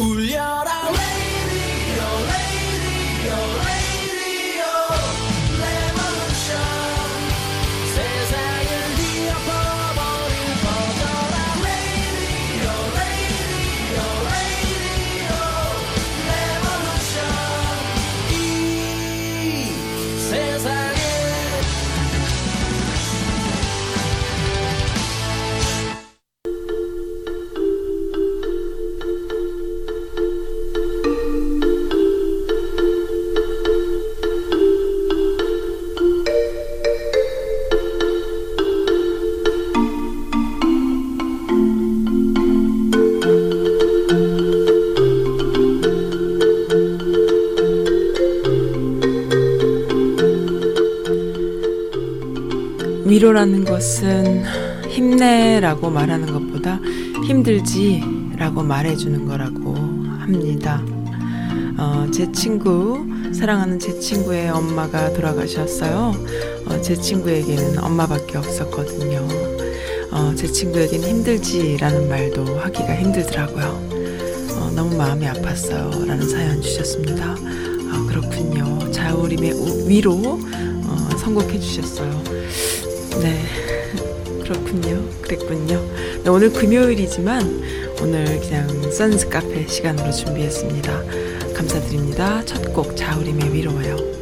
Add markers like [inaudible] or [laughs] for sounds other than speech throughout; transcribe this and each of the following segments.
울려 위로라는 것은 힘내라고 말하는 것보다 힘들지라고 말해주는 거라고 합니다. 어, 제 친구, 사랑하는 제 친구의 엄마가 돌아가셨어요. 어, 제 친구에게는 엄마밖에 없었거든요. 어, 제 친구에게는 힘들지라는 말도 하기가 힘들더라고요. 어, 너무 마음이 아팠어요. 라는 사연 주셨습니다. 아, 그렇군요. 자우림의 우- 위로 어, 선곡해 주셨어요. 네. 그렇군요. 그랬군요. 네, 오늘 금요일이지만 오늘 그냥 선스 카페 시간으로 준비했습니다. 감사드립니다. 첫 곡 자우림의 위로예요.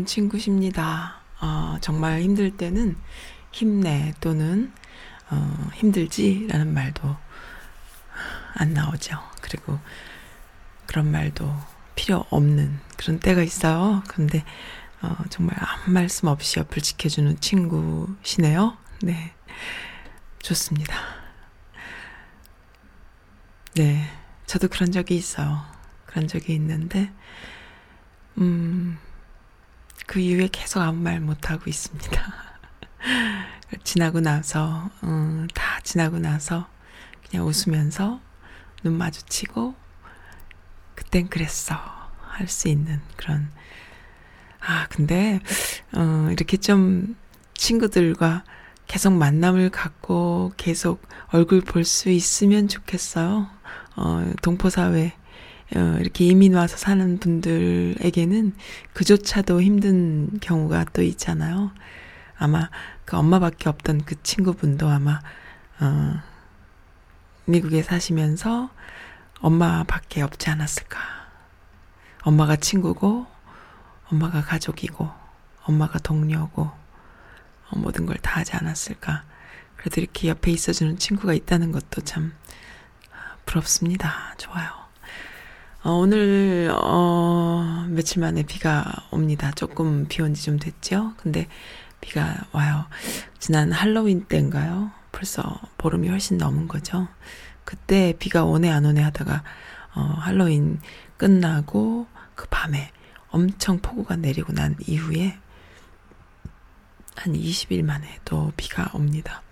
좋은 친구십니다. 어, 정말 힘들 때는 힘내 또는 어, 힘들지라는 말도 안 나오죠. 그리고 그런 말도 필요 없는 그런 때가 있어요. 근데 어, 정말 아무 말씀 없이 옆을 지켜주는 친구시네요. 네. 좋습니다. 네. 저도 그런 적이 있어요. 그런 적이 있는데, 음, 그 이후에 계속 아무 말 못하고 있습니다. [laughs] 지나고 나서, 음, 다 지나고 나서 그냥 웃으면서 눈 마주치고, 그땐 그랬어. 할 수 있는 그런. 아, 근데, 어, 이렇게 좀 친구들과 계속 만남을 갖고 계속 얼굴 볼 수 있으면 좋겠어요. 어, 동포사회, 어, 이렇게 이민 와서 사는 분들에게는 그조차도 힘든 경우가 또 있잖아요. 아마 그 엄마밖에 없던 그 친구분도 아마, 어, 미국에 사시면서 엄마밖에 없지 않았을까. 엄마가 친구고, 엄마가 가족이고, 엄마가 동료고, 어, 모든 걸 다 하지 않았을까. 그래도 이렇게 옆에 있어주는 친구가 있다는 것도 참 부럽습니다. 좋아요. 어, 오늘, 어, 며칠 만에 비가 옵니다. 조금 비 온 지 좀 됐죠? 근데 비가 와요. 지난 할로윈 때인가요? 벌써 보름이 훨씬 넘은 거죠. 그때 비가 오네 안 오네 하다가, 어, 할로윈 끝나고 그 밤에 엄청 폭우가 내리고 난 이후에 한 20일 만에 또 비가 옵니다.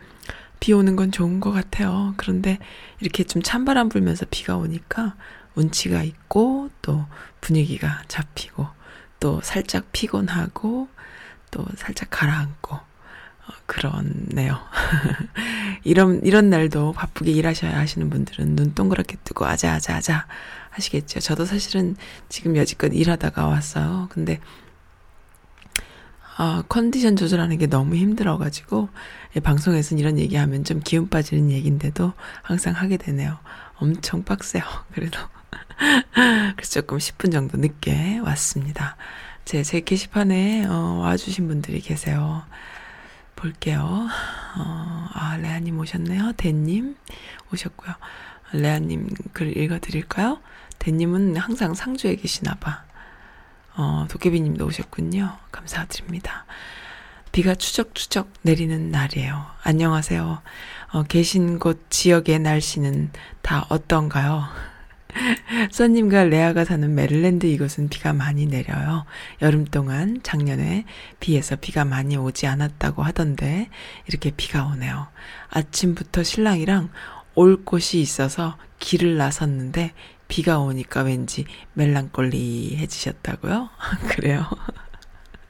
비 오는 건 좋은 것 같아요. 그런데 이렇게 좀 찬바람 불면서 비가 오니까 운치가 있고 또 분위기가 잡히고 또 살짝 피곤하고 또 살짝 가라앉고 어, 그렇네요. [laughs] 이런 이런 날도 바쁘게 일하셔야 하시는 분들은 눈 동그랗게 뜨고 아자아자아자 하시겠죠. 저도 사실은 지금 여지껏 일하다가 왔어요. 근데 아, 컨디션 조절하는 게 너무 힘들어가지고, 예, 방송에서는 이런 얘기하면 좀 기운 빠지는 얘기인데도 항상 하게 되네요. 엄청 빡세요. [laughs] 그래도. [laughs] 그래서 조금 10분 정도 늦게 왔습니다. 제, 제 게시판에, 어, 와주신 분들이 계세요. 볼게요. 어, 아, 레아님 오셨네요. 대님 오셨고요. 레아님 글 읽어드릴까요? 대님은 항상 상주에 계시나봐. 어, 도깨비님도 오셨군요. 감사드립니다. 비가 추적추적 내리는 날이에요. 안녕하세요. 어, 계신 곳 지역의 날씨는 다 어떤가요? [laughs] 써님과 레아가 사는 메릴랜드 이곳은 비가 많이 내려요. 여름 동안 작년에 비에서 비가 많이 오지 않았다고 하던데 이렇게 비가 오네요. 아침부터 신랑이랑 올 곳이 있어서 길을 나섰는데 비가 오니까 왠지 멜랑꼴리해지셨다고요? [laughs] 그래요?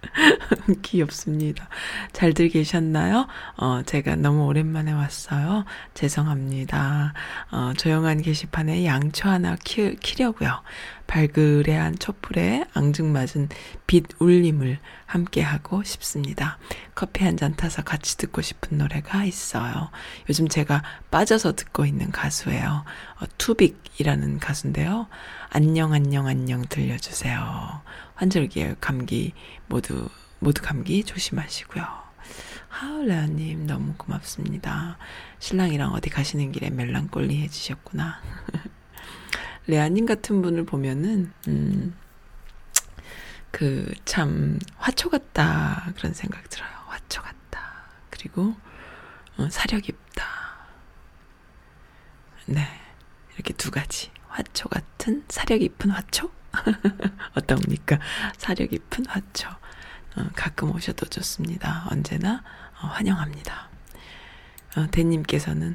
[laughs] 귀엽습니다. 잘들 계셨나요? 어, 제가 너무 오랜만에 왔어요. 죄송합니다. 어, 조용한 게시판에 양초 하나 키, 키려고요. 발그레한 촛불에 앙증맞은 빛 울림을 함께 하고 싶습니다. 커피 한 잔 타서 같이 듣고 싶은 노래가 있어요. 요즘 제가 빠져서 듣고 있는 가수예요. 어, 투빅이라는 가수인데요. 안녕, 안녕, 안녕 들려주세요. 환절기 감기 모두, 모두 감기 조심하시고요. 하울레아님 너무 고맙습니다. 신랑이랑 어디 가시는 길에 멜랑꼴리 해주셨구나. [laughs] 레아님 같은 분을 보면은, 음, 그, 참, 화초 같다. 그런 생각 들어요. 화초 같다. 그리고, 어, 사려 깊다. 네. 이렇게 두 가지. 화초 같은 사려 깊은 화초? [laughs] 어떻습니까? 사려 깊은 화초. 어, 가끔 오셔도 좋습니다. 언제나 어, 환영합니다. 어, 대님께서는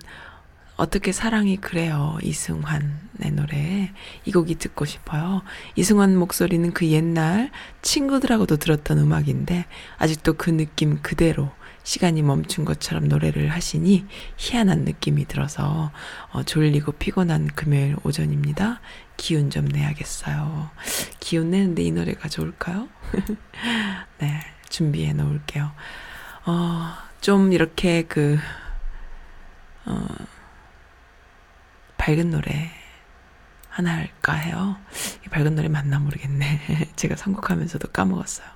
어떻게 사랑이 그래요. 이승환의 노래. 이 곡이 듣고 싶어요. 이승환 목소리는 그 옛날 친구들하고도 들었던 음악인데, 아직도 그 느낌 그대로 시간이 멈춘 것처럼 노래를 하시니 희한한 느낌이 들어서 어, 졸리고 피곤한 금요일 오전입니다. 기운 좀 내야겠어요. 기운 내는데 이 노래가 좋을까요? [laughs] 네, 준비해 놓을게요. 어, 좀 이렇게 그, 어, 밝은 노래 하나 할까 해요. 이 밝은 노래 맞나 모르겠네. [laughs] 제가 선곡하면서도 까먹었어요.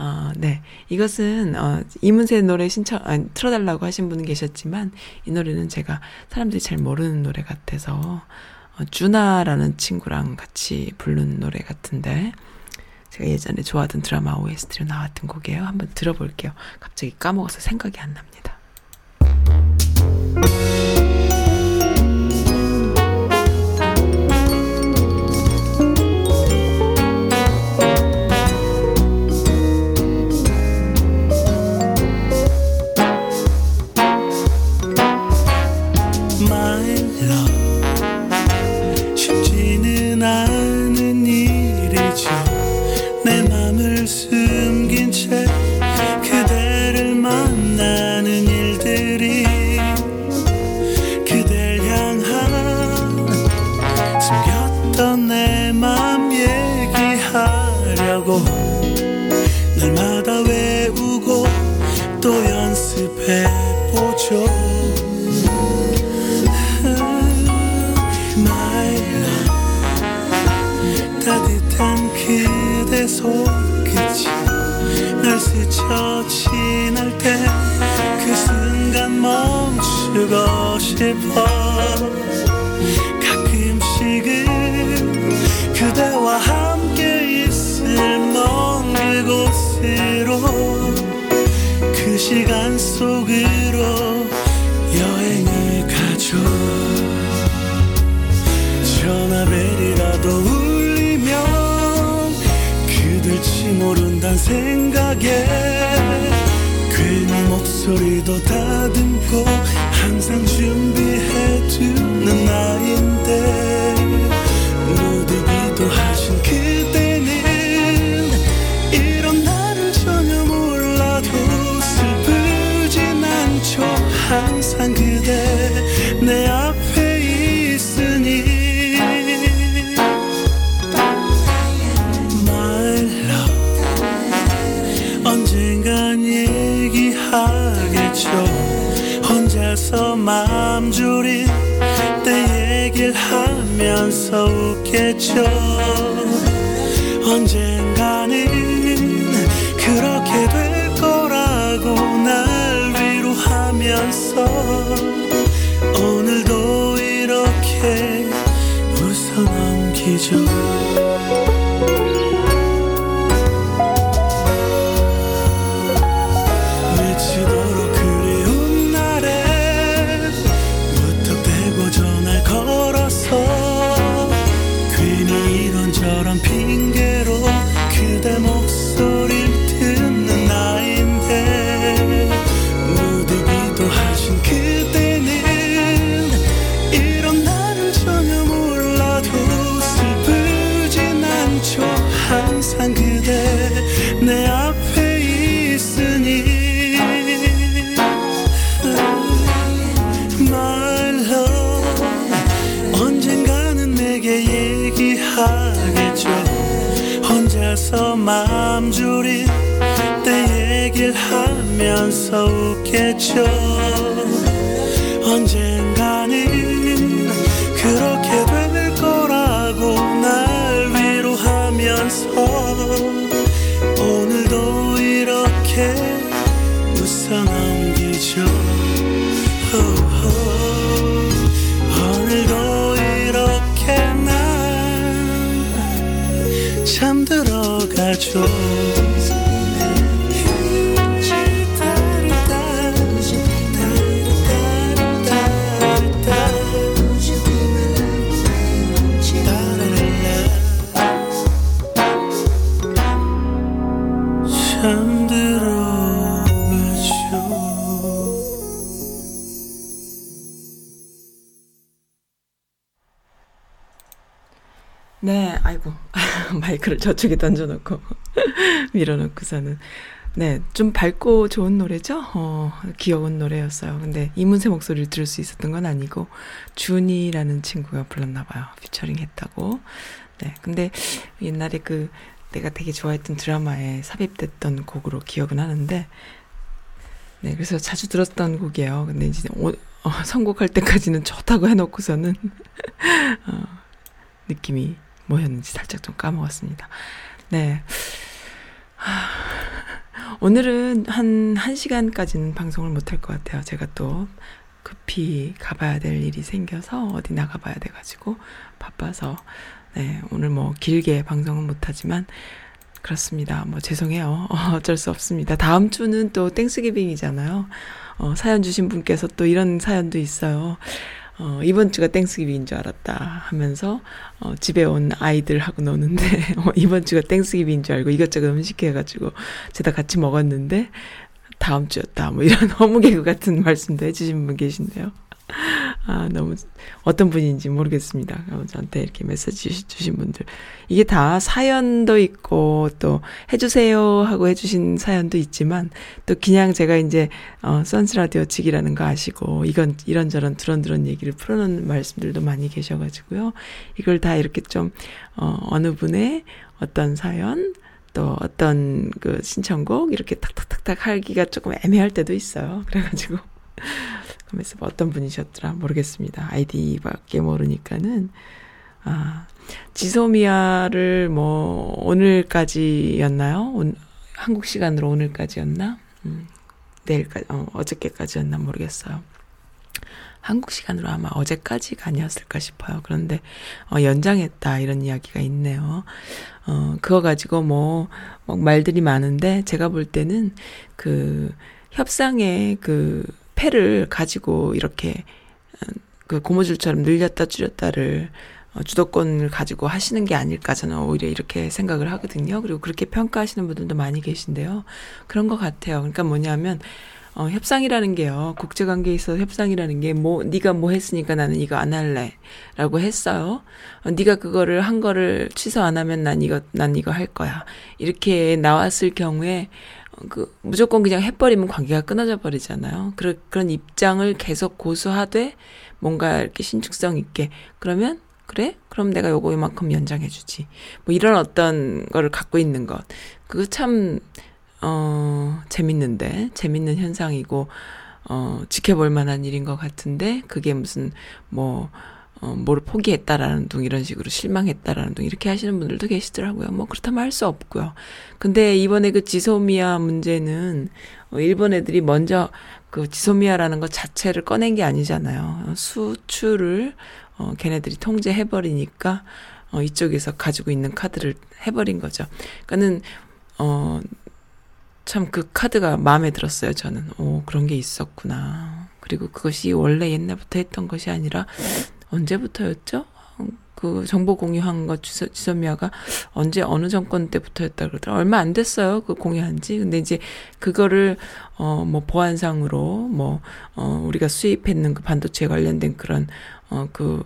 어, 네. 이것은, 어, 이문세 노래 신청, 아, 틀어달라고 하신 분은 계셨지만, 이 노래는 제가 사람들이 잘 모르는 노래 같아서, 어, 주나라는 친구랑 같이 부른 노래 같은데, 제가 예전에 좋아하던 드라마 OST로 나왔던 곡이에요. 한번 들어볼게요. 갑자기 까먹어서 생각이 안 납니다. 따뜻한 그대 손끝이 날 스쳐 지날 때 그 순간 멈추고 싶어 가끔씩은 그대와 함께 있을 먼 그곳으로 그 시간 속 생각에 괜히 목소리도 다듬고 항상 준비해두는 나인데 맘 졸인 때 얘기를 하면서 웃겠죠. 언젠가는 그렇게 될 거라고 날 위로하면서 오늘도 이렇게 웃어 넘기죠 하면서 웃겠죠? 언젠가는 그렇게 될 거라고 날 위로하면서 오늘도 이렇게 웃어 넘기죠. 오늘도 이렇게 난 잠들어가죠 잠들어가죠 저쪽에 던져놓고, [laughs] 밀어놓고서는. 네, 좀 밝고 좋은 노래죠? 어, 귀여운 노래였어요. 근데 이문세 목소리를 들을 수 있었던 건 아니고, 준이라는 친구가 불렀나 봐요. 피처링 했다고. 네, 근데 옛날에 그, 내가 되게 좋아했던 드라마에 삽입됐던 곡으로 기억은 하는데, 네, 그래서 자주 들었던 곡이에요. 근데 이제 오, 어, 선곡할 때까지는 좋다고 해놓고서는, [laughs] 어, 느낌이 뭐였는지 살짝 좀 까먹었습니다. 네. 하, 오늘은 한 1시간까지는 방송을 못할 것 같아요. 제가 또 급히 가봐야 될 일이 생겨서 어디 나가봐야 돼가지고 바빠서 네, 오늘 뭐 길게 방송은 못하지만 그렇습니다. 뭐 죄송해요. 어, [laughs] 어쩔 수 없습니다. 다음 주는 또 땡스기빙이잖아요. 어, 사연 주신 분께서 또 이런 사연도 있어요. 어, 이번 주가 Thanksgiving인 줄 알았다 하면서 어, 집에 온 아이들하고 노는데 [laughs] 어, 이번 주가 Thanksgiving인 줄 알고 이것저것 음식 해가지고 제가 같이 먹었는데 다음 주였다 뭐 이런 [laughs] 너무 개그 같은 말씀도 해주신 분 계신데요. 아, 너무, 어떤 분인지 모르겠습니다. 어, 저한테 이렇게 메시지 주신 분들. 이게 다 사연도 있고, 또, 해주세요 하고 해주신 사연도 있지만, 또 그냥 제가 이제, 어, 선스라디오 측이라는 거 아시고, 이건, 이런저런 두런두런 얘기를 풀어놓는 말씀들도 많이 계셔가지고요. 이걸 다 이렇게 좀, 어, 어느 분의 어떤 사연, 또 어떤 그 신청곡, 이렇게 탁탁탁탁 하기가 조금 애매할 때도 있어요. 그래가지고. 그래서 어떤 분이셨더라 모르겠습니다. 아이디밖에 모르니까는 아 지소미아를 뭐 오늘까지였나요? 온, 한국 시간으로 오늘까지였나? 음, 내일까지 어, 어저께까지였나 모르겠어요. 한국 시간으로 아마 어제까지가 아니었을까 싶어요. 그런데 어, 연장했다 이런 이야기가 있네요. 어 그거 가지고 뭐, 뭐 말들이 많은데 제가 볼 때는 그 협상의 그 패를 가지고 이렇게 그 고무줄처럼 늘렸다 줄였다를 어, 주도권을 가지고 하시는 게 아닐까 저는 오히려 이렇게 생각을 하거든요. 그리고 그렇게 평가하시는 분들도 많이 계신데요. 그런 것 같아요. 그러니까 뭐냐면 어, 협상이라는 게요. 국제관계에 있어서 협상이라는 게 뭐 네가 뭐 했으니까 나는 이거 안 할래라고 했어요. 어, 네가 그거를 한 거를 취소 안 하면 난 이거 난 이거 할 거야. 이렇게 나왔을 경우에 그 무조건 그냥 해버리면 관계가 끊어져 버리잖아요. 그런 그런 입장을 계속 고수하되 뭔가 이렇게 신축성 있게 그러면 그래? 그럼 내가 요거 이만큼 연장해주지. 뭐 이런 어떤 거를 갖고 있는 것. 그거 참, 어, 재밌는데, 재밌는 현상이고, 어, 지켜볼 만한 일인 것 같은데, 그게 무슨, 뭐, 어, 뭐를 포기했다라는 둥 이런 식으로 실망했다라는 둥 이렇게 하시는 분들도 계시더라고요. 뭐 그렇다면 할 수 없고요. 근데 이번에 그 지소미아 문제는 어, 일본 애들이 먼저 그 지소미아라는 것 자체를 꺼낸 게 아니잖아요. 수출을 어, 걔네들이 통제해 버리니까 어, 이쪽에서 가지고 있는 카드를 해버린 거죠. 그러니까는 어. 참 그 카드가 마음에 들었어요, 저는. 오, 그런 게 있었구나. 그리고 그것이 원래 옛날부터 했던 것이 아니라 언제부터였죠? 그 정보 공유한 거 주서, 지선미아가 언제 어느 정권 때부터였다 그러더라. 얼마 안 됐어요. 그 공유한 지. 근데 이제 그거를 어 뭐 보안상으로 뭐 어 우리가 수입했는 그 반도체 관련된 그런 어그그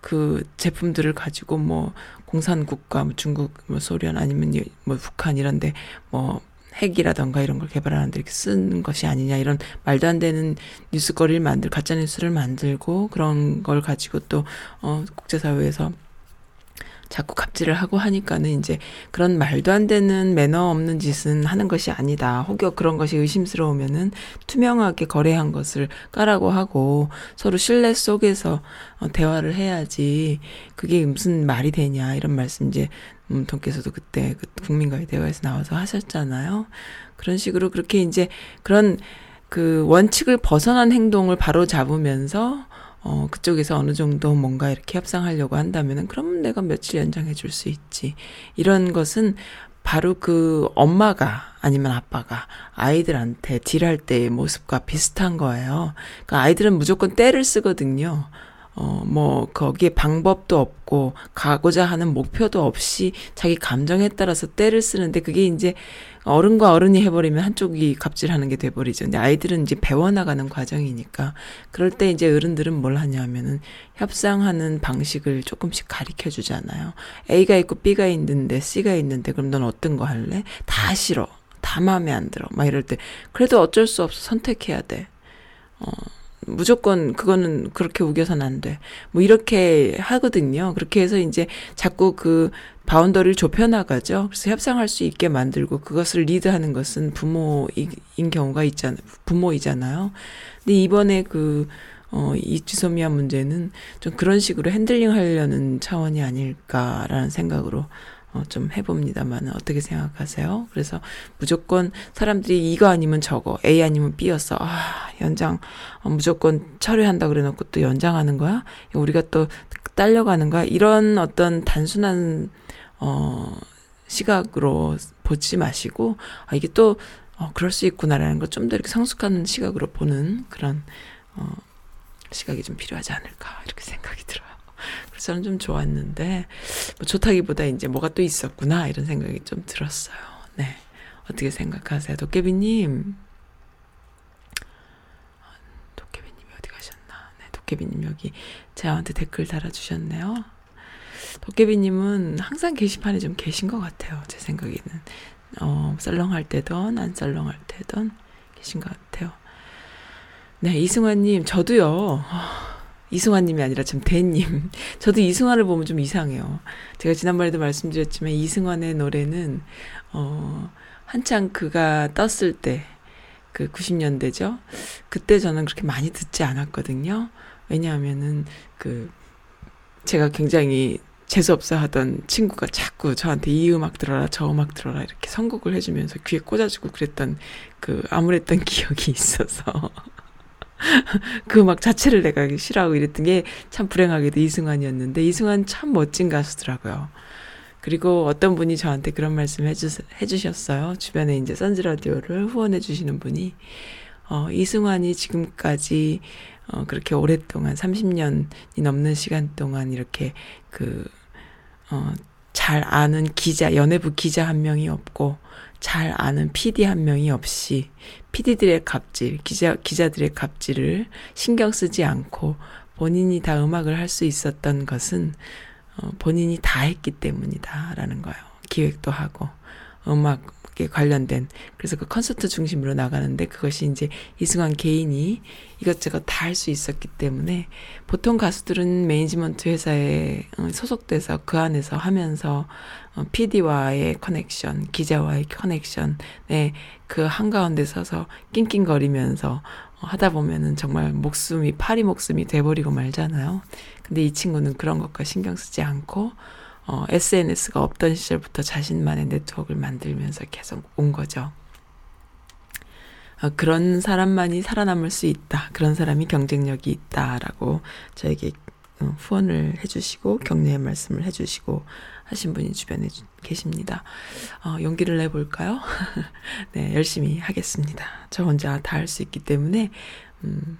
그 제품들을 가지고 뭐 공산국가 뭐 중국 뭐 소련 아니면 뭐 북한 이런데 뭐 핵이라던가 이런 걸 개발하는데 이렇게 쓰는 것이 아니냐 이런 말도 안 되는 뉴스거리를 만들 가짜 뉴스를 만들고 그런 걸 가지고 또 어 국제사회에서 자꾸 갑질을 하고 하니까는 이제 그런 말도 안 되는 매너 없는 짓은 하는 것이 아니다. 혹여 그런 것이 의심스러우면은 투명하게 거래한 것을 까라고 하고 서로 신뢰 속에서 어, 대화를 해야지 그게 무슨 말이 되냐 이런 말씀 이제 문통께서도 그때 그 국민과의 대화에서 나와서 하셨잖아요. 그런 식으로 그렇게 이제 그런 그 원칙을 벗어난 행동을 바로 잡으면서 어, 그쪽에서 어느 정도 뭔가 이렇게 협상하려고 한다면은, 그럼 내가 며칠 연장해 줄 수 있지. 이런 것은 바로 그 엄마가 아니면 아빠가 아이들한테 딜할 때의 모습과 비슷한 거예요. 그러니까 아이들은 무조건 때를 쓰거든요. 어, 뭐, 거기에 방법도 없고, 가고자 하는 목표도 없이 자기 감정에 따라서 때를 쓰는데, 그게 이제 어른과 어른이 해버리면 한쪽이 갑질하는 게 돼버리죠. 근데 아이들은 이제 배워나가는 과정이니까, 그럴 때 이제 어른들은 뭘 하냐면은, 협상하는 방식을 조금씩 가르쳐 주잖아요. A가 있고 B가 있는데, C가 있는데, 그럼 넌 어떤 거 할래? 다 싫어. 다 마음에 안 들어. 막 이럴 때. 그래도 어쩔 수 없어. 선택해야 돼. 어. 무조건 그거는 그렇게 우겨선 안 돼. 뭐 이렇게 하거든요. 그렇게 해서 이제 자꾸 그 바운더리를 좁혀 나가죠. 그래서 협상할 수 있게 만들고 그것을 리드하는 것은 부모인 경우가 있잖아요. 부모이잖아요. 근데 이번에 그, 어, 이 지소미아 문제는 좀 그런 식으로 핸들링 하려는 차원이 아닐까라는 생각으로 어, 좀 해봅니다만 어떻게 생각하세요? 그래서 무조건 사람들이 이거 아니면 저거, A 아니면 B였어. 아, 연장, 어, 무조건 처리한다 그래 놓고 또 연장하는 거야? 우리가 또 딸려가는 거야? 이런 어떤 단순한, 어, 시각으로 보지 마시고, 아, 이게 또, 어, 그럴 수 있구나라는 걸 좀 더 이렇게 성숙한 시각으로 보는 그런, 어, 시각이 좀 필요하지 않을까, 이렇게 생각이 들어요. 저는 좀 좋았는데, 뭐 좋다기보다 이제 뭐가 또 있었구나, 이런 생각이 좀 들었어요. 네. 어떻게 생각하세요? 도깨비님. 도깨비님이 어디 가셨나? 네, 도깨비님 여기 저한테 댓글 달아주셨네요. 도깨비님은 항상 게시판에 좀 계신 것 같아요. 제 생각에는. 어, 썰렁할 때든, 안 썰렁할 때든 계신 것 같아요. 네, 이승환님, 저도요. 이승환님이 아니라 참 대님. [laughs] 저도 이승환을 보면 좀 이상해요. 제가 지난번에도 말씀드렸지만 이승환의 노래는 어 한창 그가 떴을 때 그 90년대죠. 그때 저는 그렇게 많이 듣지 않았거든요. 왜냐하면은 그 제가 굉장히 재수없어 하던 친구가 자꾸 저한테 이 음악 들어라 저 음악 들어라 이렇게 선곡을 해주면서 귀에 꽂아주고 그랬던 그 암울했던 [laughs] 기억이 있어서 [laughs] 그 음악 자체를 내가 싫어하고 이랬던 게 참 불행하게도 이승환이었는데 이승환 참 멋진 가수더라고요. 그리고 어떤 분이 저한테 그런 말씀 해주, 해주셨어요. 주변에 이제 선즈라디오를 후원해주시는 분이, 어, 이승환이 지금까지, 어, 그렇게 오랫동안, 30년이 넘는 시간 동안 이렇게 그, 어, 잘 아는 기자, 연예부 기자 한 명이 없고, 잘 아는 PD 한 명이 없이, PD들의 갑질, 기자, 기자들의 갑질을 신경 쓰지 않고, 본인이 다 음악을 할 수 있었던 것은, 어, 본인이 다 했기 때문이다라는 거예요. 기획도 하고 음악에 관련된 그래서 그 콘서트 중심으로 나가는데 그것이 이제 이승환 개인이 이것저것 다 할 수 있었기 때문에 보통 가수들은 매니지먼트 회사에 어, 소속돼서 그 안에서 하면서 어, PD와의 커넥션, 기자와의 커넥션에 그 한가운데 서서 낑낑거리면서 하다 보면은 정말 목숨이 파리 목숨이 돼버리고 말잖아요. 근데 이 친구는 그런 것과 신경 쓰지 않고 어, SNS가 없던 시절부터 자신만의 네트워크를 만들면서 계속 온 거죠. 어, 그런 사람만이 살아남을 수 있다. 그런 사람이 경쟁력이 있다라고 저에게 어, 후원을 해주시고 격려의 말씀을 해주시고 하신 분이 주변에 계십니다. 어, 용기를 내볼까요? [laughs] 네, 열심히 하겠습니다. 저 혼자 다 할 수 있기 때문에, 음,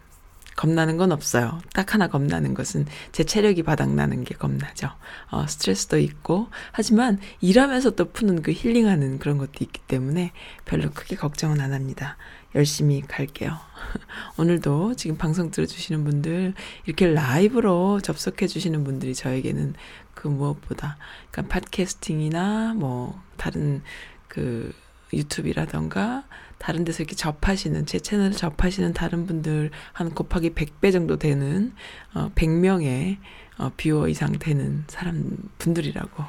겁나는 건 없어요. 딱 하나 겁나는 것은 제 체력이 바닥나는 게 겁나죠. 어, 스트레스도 있고, 하지만 일하면서 또 푸는 그 힐링하는 그런 것도 있기 때문에 별로 크게 걱정은 안 합니다. 열심히 갈게요. [laughs] 오늘도 지금 방송 들어주시는 분들, 이렇게 라이브로 접속해주시는 분들이 저에게는 그 무엇보다, 그러니까 팟캐스팅이나 뭐, 다른 그 유튜브라던가 다른 데서 이렇게 접하시는 제 채널을 접하시는 다른 분들 한 곱하기 100배 정도 되는 어 100명의 어 뷰어 이상 되는 사람 분들이라고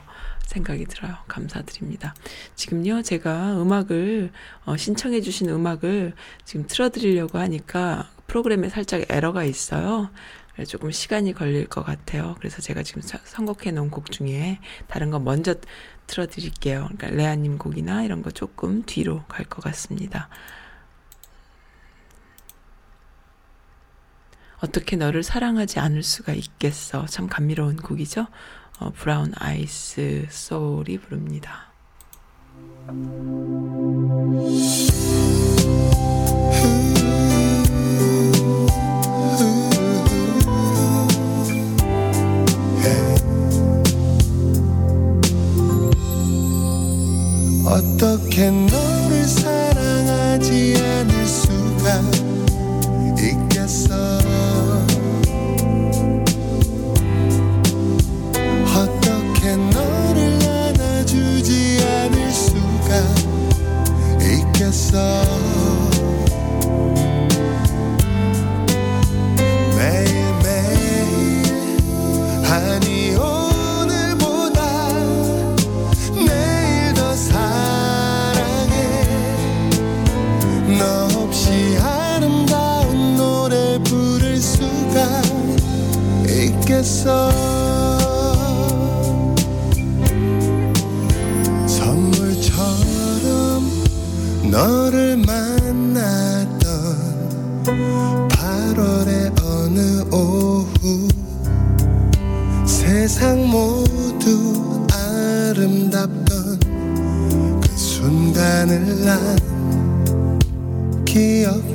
생각이 들어요. 감사드립니다. 지금요, 제가 음악을, 어, 신청해 주신 음악을 지금 틀어드리려고 하니까 프로그램에 살짝 에러가 있어요. 조금 시간이 걸릴 것 같아요. 그래서 제가 지금 선곡해 놓은 곡 중에 다른 거 먼저 틀어드릴게요. 그러니까 레아님 곡이나 이런 거 조금 뒤로 갈 것 같습니다. 어떻게 너를 사랑하지 않을 수가 있겠어. 참 감미로운 곡이죠. 어, 브라운 아이스 소울이 부릅니다. 어떻게 너를 사랑하지 않을 수가 있 line, key of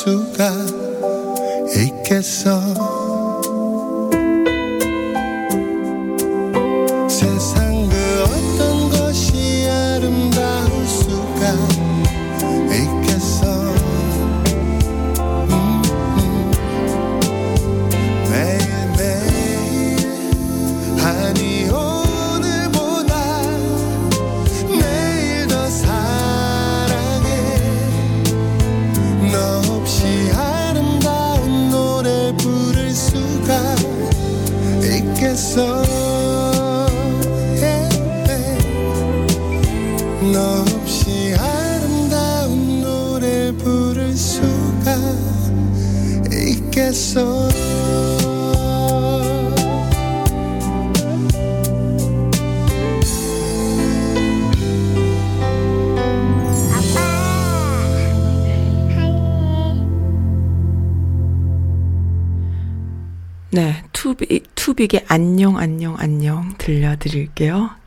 수가 있겠어. 안녕, 안녕, 안녕 들려드릴게요.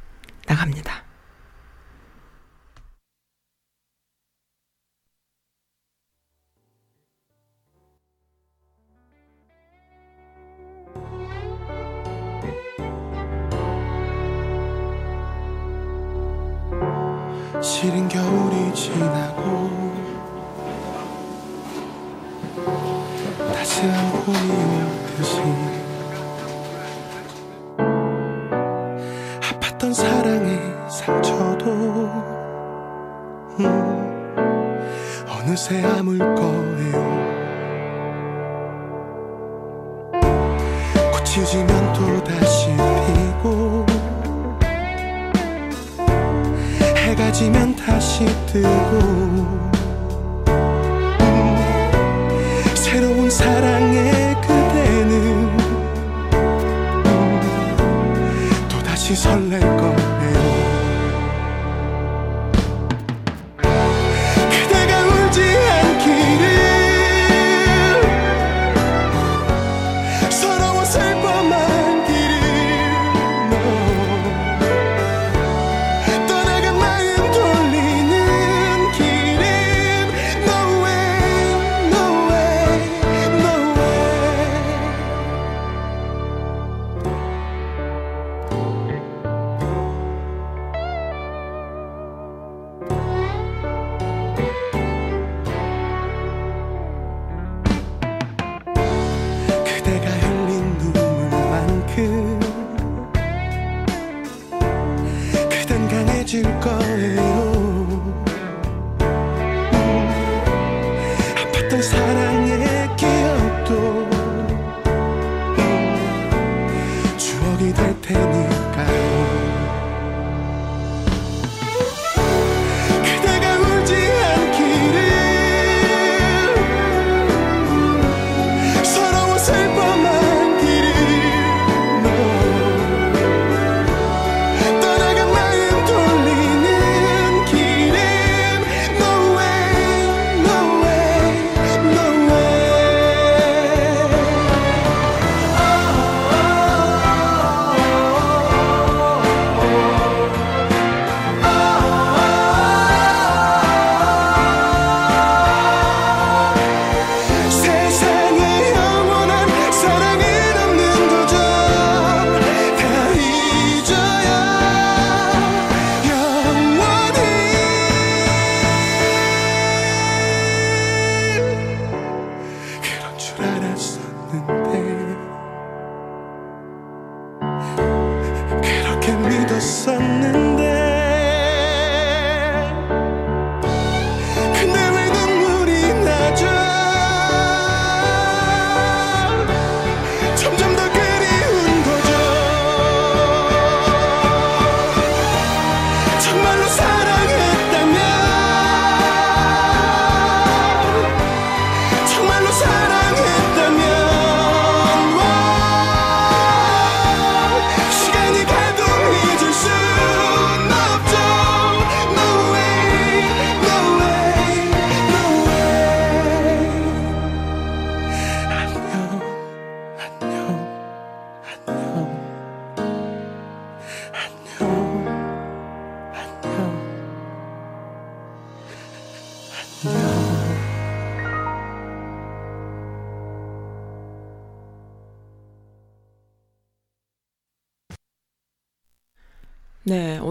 어느새 아물 거예요. 꽃이 지면 또 다시 피고 해가 지면 다시 뜨고 새로운 사랑의 그대는 또다시 설렐 것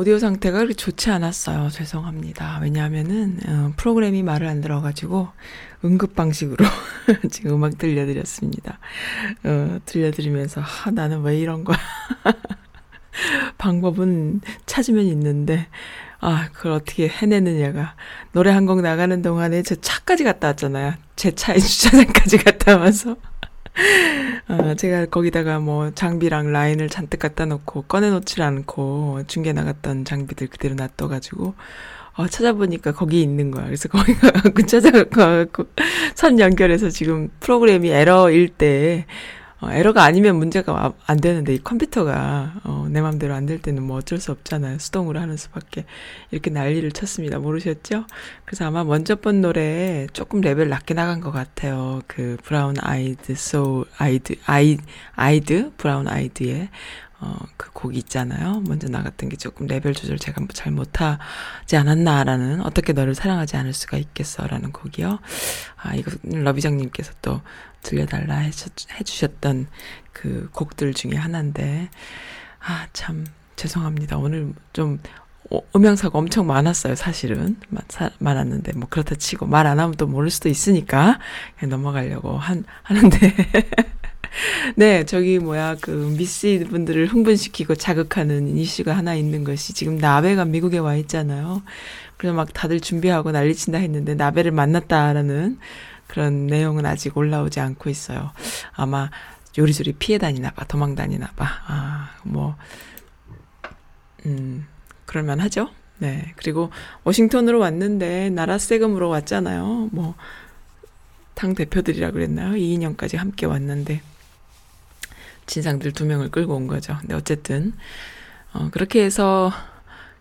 오디오 상태가 그렇게 좋지 않았어요. 죄송합니다. 왜냐하면은, 어, 프로그램이 말을 안 들어가지고, 응급 방식으로 [laughs] 지금 음악 들려드렸습니다. 어, 들려드리면서, 아, 나는 왜 이런 거야. [laughs] 방법은 찾으면 있는데, 아, 그걸 어떻게 해내느냐가. 노래 한 곡 나가는 동안에 저 차까지 갔다 왔잖아요. 제 차에 [laughs] 주차장까지 갔다 와서. 어, 제가 거기다가 뭐 장비랑 라인을 잔뜩 갖다 놓고 꺼내놓질 않고 중계 나갔던 장비들 그대로 놔둬가지고 어, 찾아보니까 거기 있는 거야. 그래서 거기 가갖고 찾아가갖고 선 연결해서 지금 프로그램이 에러일 때 어, 에러가 아니면 문제가 아- 안 되는데 이 컴퓨터가 어, 내 맘대로 안 될 때는 뭐 어쩔 수 없잖아요. 수동으로 하는 수밖에 이렇게 난리를 쳤습니다. 모르셨죠? 그래서 아마 먼저 번 노래 조금 레벨 낮게 나간 것 같아요. 그 브라운 아이드 소울 아이드 아이 아이드 브라운 아이드의 어, 그 곡이 있잖아요. 먼저 나갔던 게 조금 레벨 조절 제가 뭐잘 못하지 않았나라는 어떻게 너를 사랑하지 않을 수가 있겠어라는 곡이요. 아 이거 러비장님께서 또 들려달라 해주, 해주셨던 그 곡들 중에 하나인데 아 참 죄송합니다. 오늘 좀 어, 음향사가 엄청 많았어요, 사실은. 많았는데, 뭐, 그렇다 치고, 말 안 하면 또 모를 수도 있으니까, 그냥 넘어가려고 한, 하는데. [laughs] [laughs] 네, 저기, 뭐야, 그, 미씨 분들을 흥분시키고 자극하는 이슈가 하나 있는 것이 지금 나베가 미국에 와 있잖아요. 그래서 막 다들 준비하고 난리친다 했는데, 나베를 만났다라는 그런 내용은 아직 올라오지 않고 있어요. 아마 요리조리 피해 다니나 봐, 도망 다니나 봐. 아, 뭐, 음, 그럴만 하죠. 네. 그리고 워싱턴으로 왔는데 나라 세금으로 왔잖아요. 뭐, 당 대표들이라 그랬나요? 이인영까지 함께 왔는데, 진상들 두 명을 끌고 온 거죠. 근데 어쨌든, 어, 그렇게 해서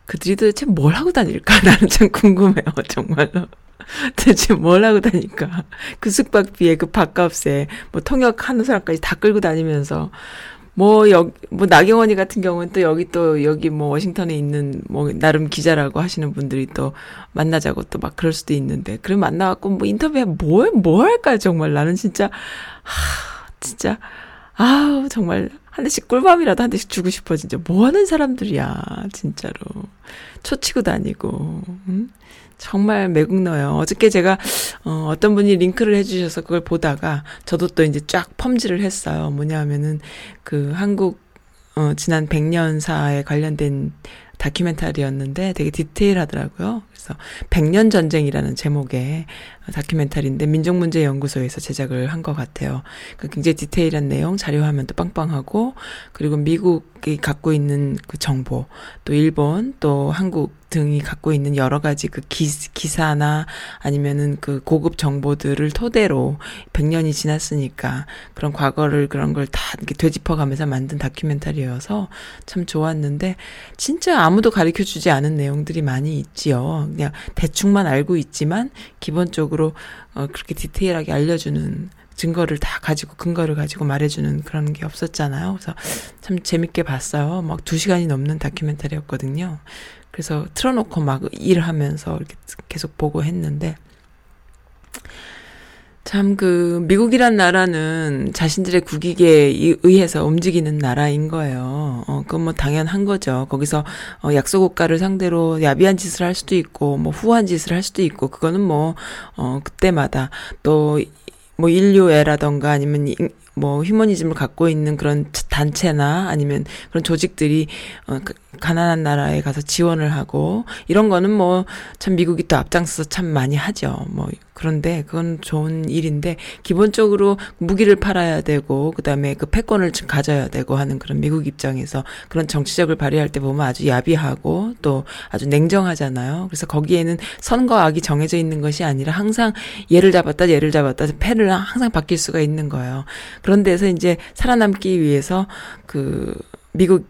그들이 도대체 뭘 하고 다닐까? [laughs] 나는 참 궁금해요. 정말로. [laughs] 대체 뭘 하고 다닐까? 그 숙박비에 그 밥값에 뭐 통역하는 사람까지 다 끌고 다니면서 뭐, 여, 뭐, 나경원이 같은 경우는 또 여기 또, 여기 뭐, 워싱턴에 있는, 뭐, 나름 기자라고 하시는 분들이 또 만나자고 또 막 그럴 수도 있는데, 그럼 만나갖고 뭐 인터뷰에 뭐, 뭐 할까요, 정말. 나는 진짜, 하, 진짜, 아우, 정말, 한 대씩 꿀밤이라도 한 대씩 주고 싶어, 진짜. 뭐 하는 사람들이야, 진짜로. 초치고 다니고, 응? 정말 매국노요. 어저께 제가, 어, 어떤 분이 링크를 해주셔서 그걸 보다가, 저도 또 이제 쫙 펌지를 했어요. 뭐냐 하면은, 그 한국, 어, 지난 100년사에 관련된 다큐멘터리였는데 되게 디테일하더라고요. 그래서 100년 전쟁이라는 제목의 다큐멘터리인데 민족문제연구소에서 제작을 한 것 같아요. 그 굉장히 디테일한 내용, 자료 화면도 빵빵하고 그리고 미국이 갖고 있는 그 정보, 또 일본, 또 한국 등이 갖고 있는 여러 가지 그 기, 기사나 아니면은 그 고급 정보들을 토대로 100년이 지났으니까 그런 과거를 그런 걸 다 이렇게 되짚어 가면서 만든 다큐멘터리여서 참 좋았는데 진짜 아무도 가르쳐 주지 않은 내용들이 많이 있지요. 그냥 대충만 알고 있지만 기본적으로 어 그렇게 디테일하게 알려주는 증거를 다 가지고 근거를 가지고 말해주는 그런 게 없었잖아요. 그래서 참 재밌게 봤어요. 막 두 시간이 넘는 다큐멘터리였거든요. 그래서 틀어놓고 막 일하면서 이렇게 계속 보고 했는데 참 그 미국이란 나라는 자신들의 국익에 이- 의해서 움직이는 나라인 거예요. 어, 그건 뭐 당연한 거죠. 거기서 어, 약소 국가를 상대로 야비한 짓을 할 수도 있고 뭐 후한 짓을 할 수도 있고 그거는 뭐 어, 그때마다 또 뭐 인류애라던가 아니면 이- 뭐 휴머니즘을 갖고 있는 그런 단체나 아니면 그런 조직들이 어, 그 가난한 나라에 가서 지원을 하고 이런 거는 뭐 참 미국이 또 앞장서서 참 많이 하죠. 뭐 그런데 그건 좋은 일인데 기본적으로 무기를 팔아야 되고 그다음에 그 패권을 좀 가져야 되고 하는 그런 미국 입장에서 그런 정치적을 발휘할 때 보면 아주 야비하고 또 아주 냉정하잖아요. 그래서 거기에는 선과 악이 정해져 있는 것이 아니라 항상 얘를 잡았다 얘를 잡았다 패를 항상 바뀔 수가 있는 거예요. 그런 데서 이제 살아남기 위해서 그 미국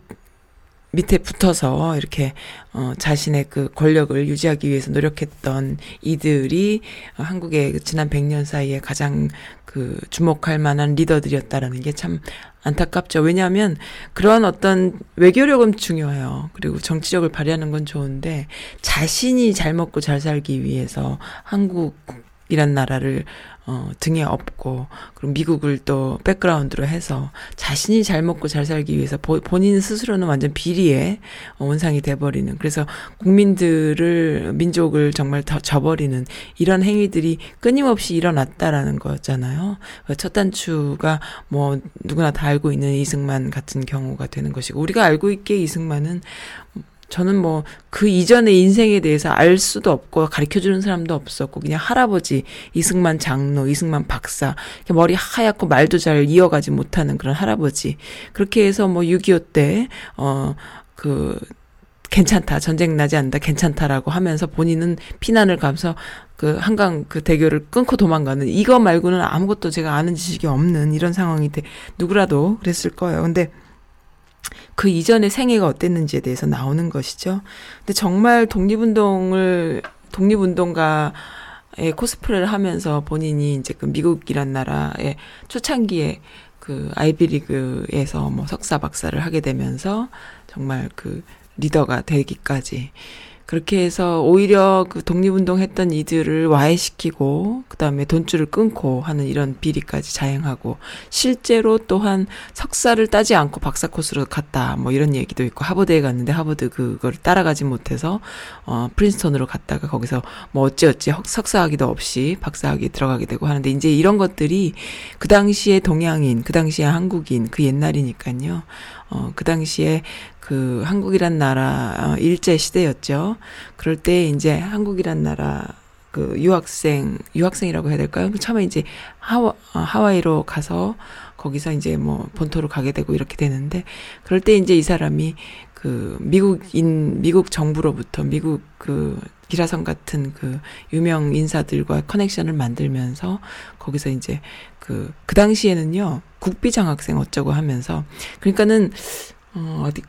밑에 붙어서 이렇게 어 자신의 그 권력을 유지하기 위해서 노력했던 이들이 어, 한국의 그 지난 100년 사이에 가장 그 주목할 만한 리더들이었다라는 게 참 안타깝죠. 왜냐하면 그런 어떤 외교력은 중요해요. 그리고 정치력을 발휘하는 건 좋은데 자신이 잘 먹고 잘 살기 위해서 한국 이란 나라를 어, 등에 업고 그리고 미국을 또 백그라운드로 해서 자신이 잘 먹고 잘 살기 위해서 보, 본인 스스로는 완전 비리의 어, 원상이 돼버리는 그래서 국민들을 민족을 정말 더 저버리는 이런 행위들이 끊임없이 일어났다라는 거잖아요. 첫 단추가 뭐 누구나 다 알고 있는 이승만 같은 경우가 되는 것이고 우리가 알고 있기에 이승만은 저는 뭐 그 이전의 인생에 대해서 알 수도 없고 가르쳐 주는 사람도 없었고 그냥 할아버지 이승만 장로 이승만 박사 머리 하얗고 말도 잘 이어가지 못하는 그런 할아버지. 그렇게 해서 뭐 6.25 때 어 그 괜찮다 전쟁 나지 않는다 괜찮다라고 하면서 본인은 피난을 가면서 그 한강 그 대교를 끊고 도망가는 이거 말고는 아무것도 제가 아는 지식이 없는 이런 상황이 돼 누구라도 그랬을 거예요. 근데 그 이전의 생애가 어땠는지에 대해서 나오는 것이죠. 근데 정말 독립운동을 독립운동가의 코스프레를 하면서 본인이 이제 그 미국이란 나라의 초창기에 그 아이비리그에서 뭐 석사 박사를 하게 되면서 정말 그 리더가 되기까지 그렇게 해서 오히려 그 독립운동 했던 이들을 와해시키고, 그 다음에 돈줄을 끊고 하는 이런 비리까지 자행하고, 실제로 또한 석사를 따지 않고 박사 코스로 갔다, 뭐 이런 얘기도 있고, 하버드에 갔는데 하버드 그걸 따라가지 못해서, 어, 프린스턴으로 갔다가 거기서 뭐 어찌어찌 석사학위도 없이 박사학위 들어가게 되고 하는데, 이제 이런 것들이 그 당시에 동양인, 그 당시에 한국인, 그 옛날이니까요. 어, 그 당시에 그 한국이란 나라 어, 일제 시대였죠. 그럴 때 이제 한국이란 나라 그 유학생 유학생이라고 해야 될까요? 처음에 이제 하와 어, 하와이로 가서 거기서 이제 뭐 본토로 가게 되고 이렇게 되는데 그럴 때 이제 이 사람이 그 미국인 미국 정부로부터 미국 그 기라성 같은 그 유명 인사들과 커넥션을 만들면서 거기서 이제 그, 그 당시에는요, 국비 장학생 어쩌고 하면서, 그러니까는, 어, 어디,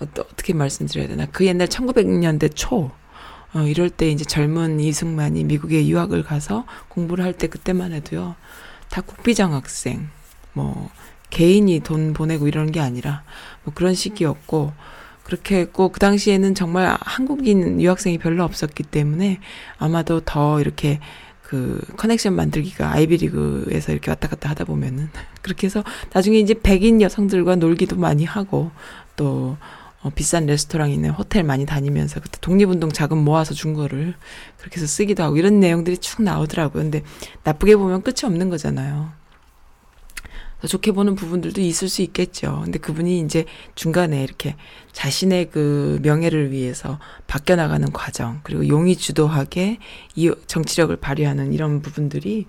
어떻게 말씀드려야 되나. 그 옛날 1900년대 초, 어, 이럴 때 이제 젊은 이승만이 미국에 유학을 가서 공부를 할 때 그때만 해도요, 다 국비장 학생, 뭐, 개인이 돈 보내고 이러는 게 아니라, 뭐 그런 시기였고, 그렇게 했고, 그 당시에는 정말 한국인 유학생이 별로 없었기 때문에 아마도 더 이렇게 그 커넥션 만들기가 아이비리그에서 이렇게 왔다 갔다 하다 보면은 [laughs] 그렇게 해서 나중에 이제 백인 여성들과 놀기도 많이 하고 또 어, 비싼 레스토랑 있는 호텔 많이 다니면서 그때 독립운동 자금 모아서 준 거를 그렇게 해서 쓰기도 하고 이런 내용들이 쭉 나오더라고요. 근데 나쁘게 보면 끝이 없는 거잖아요. 더 좋게 보는 부분들도 있을 수 있겠죠. 근데 그분이 이제 중간에 이렇게 자신의 그 명예를 위해서 바뀌어 나가는 과정, 그리고 용이 주도하게 이 정치력을 발휘하는 이런 부분들이,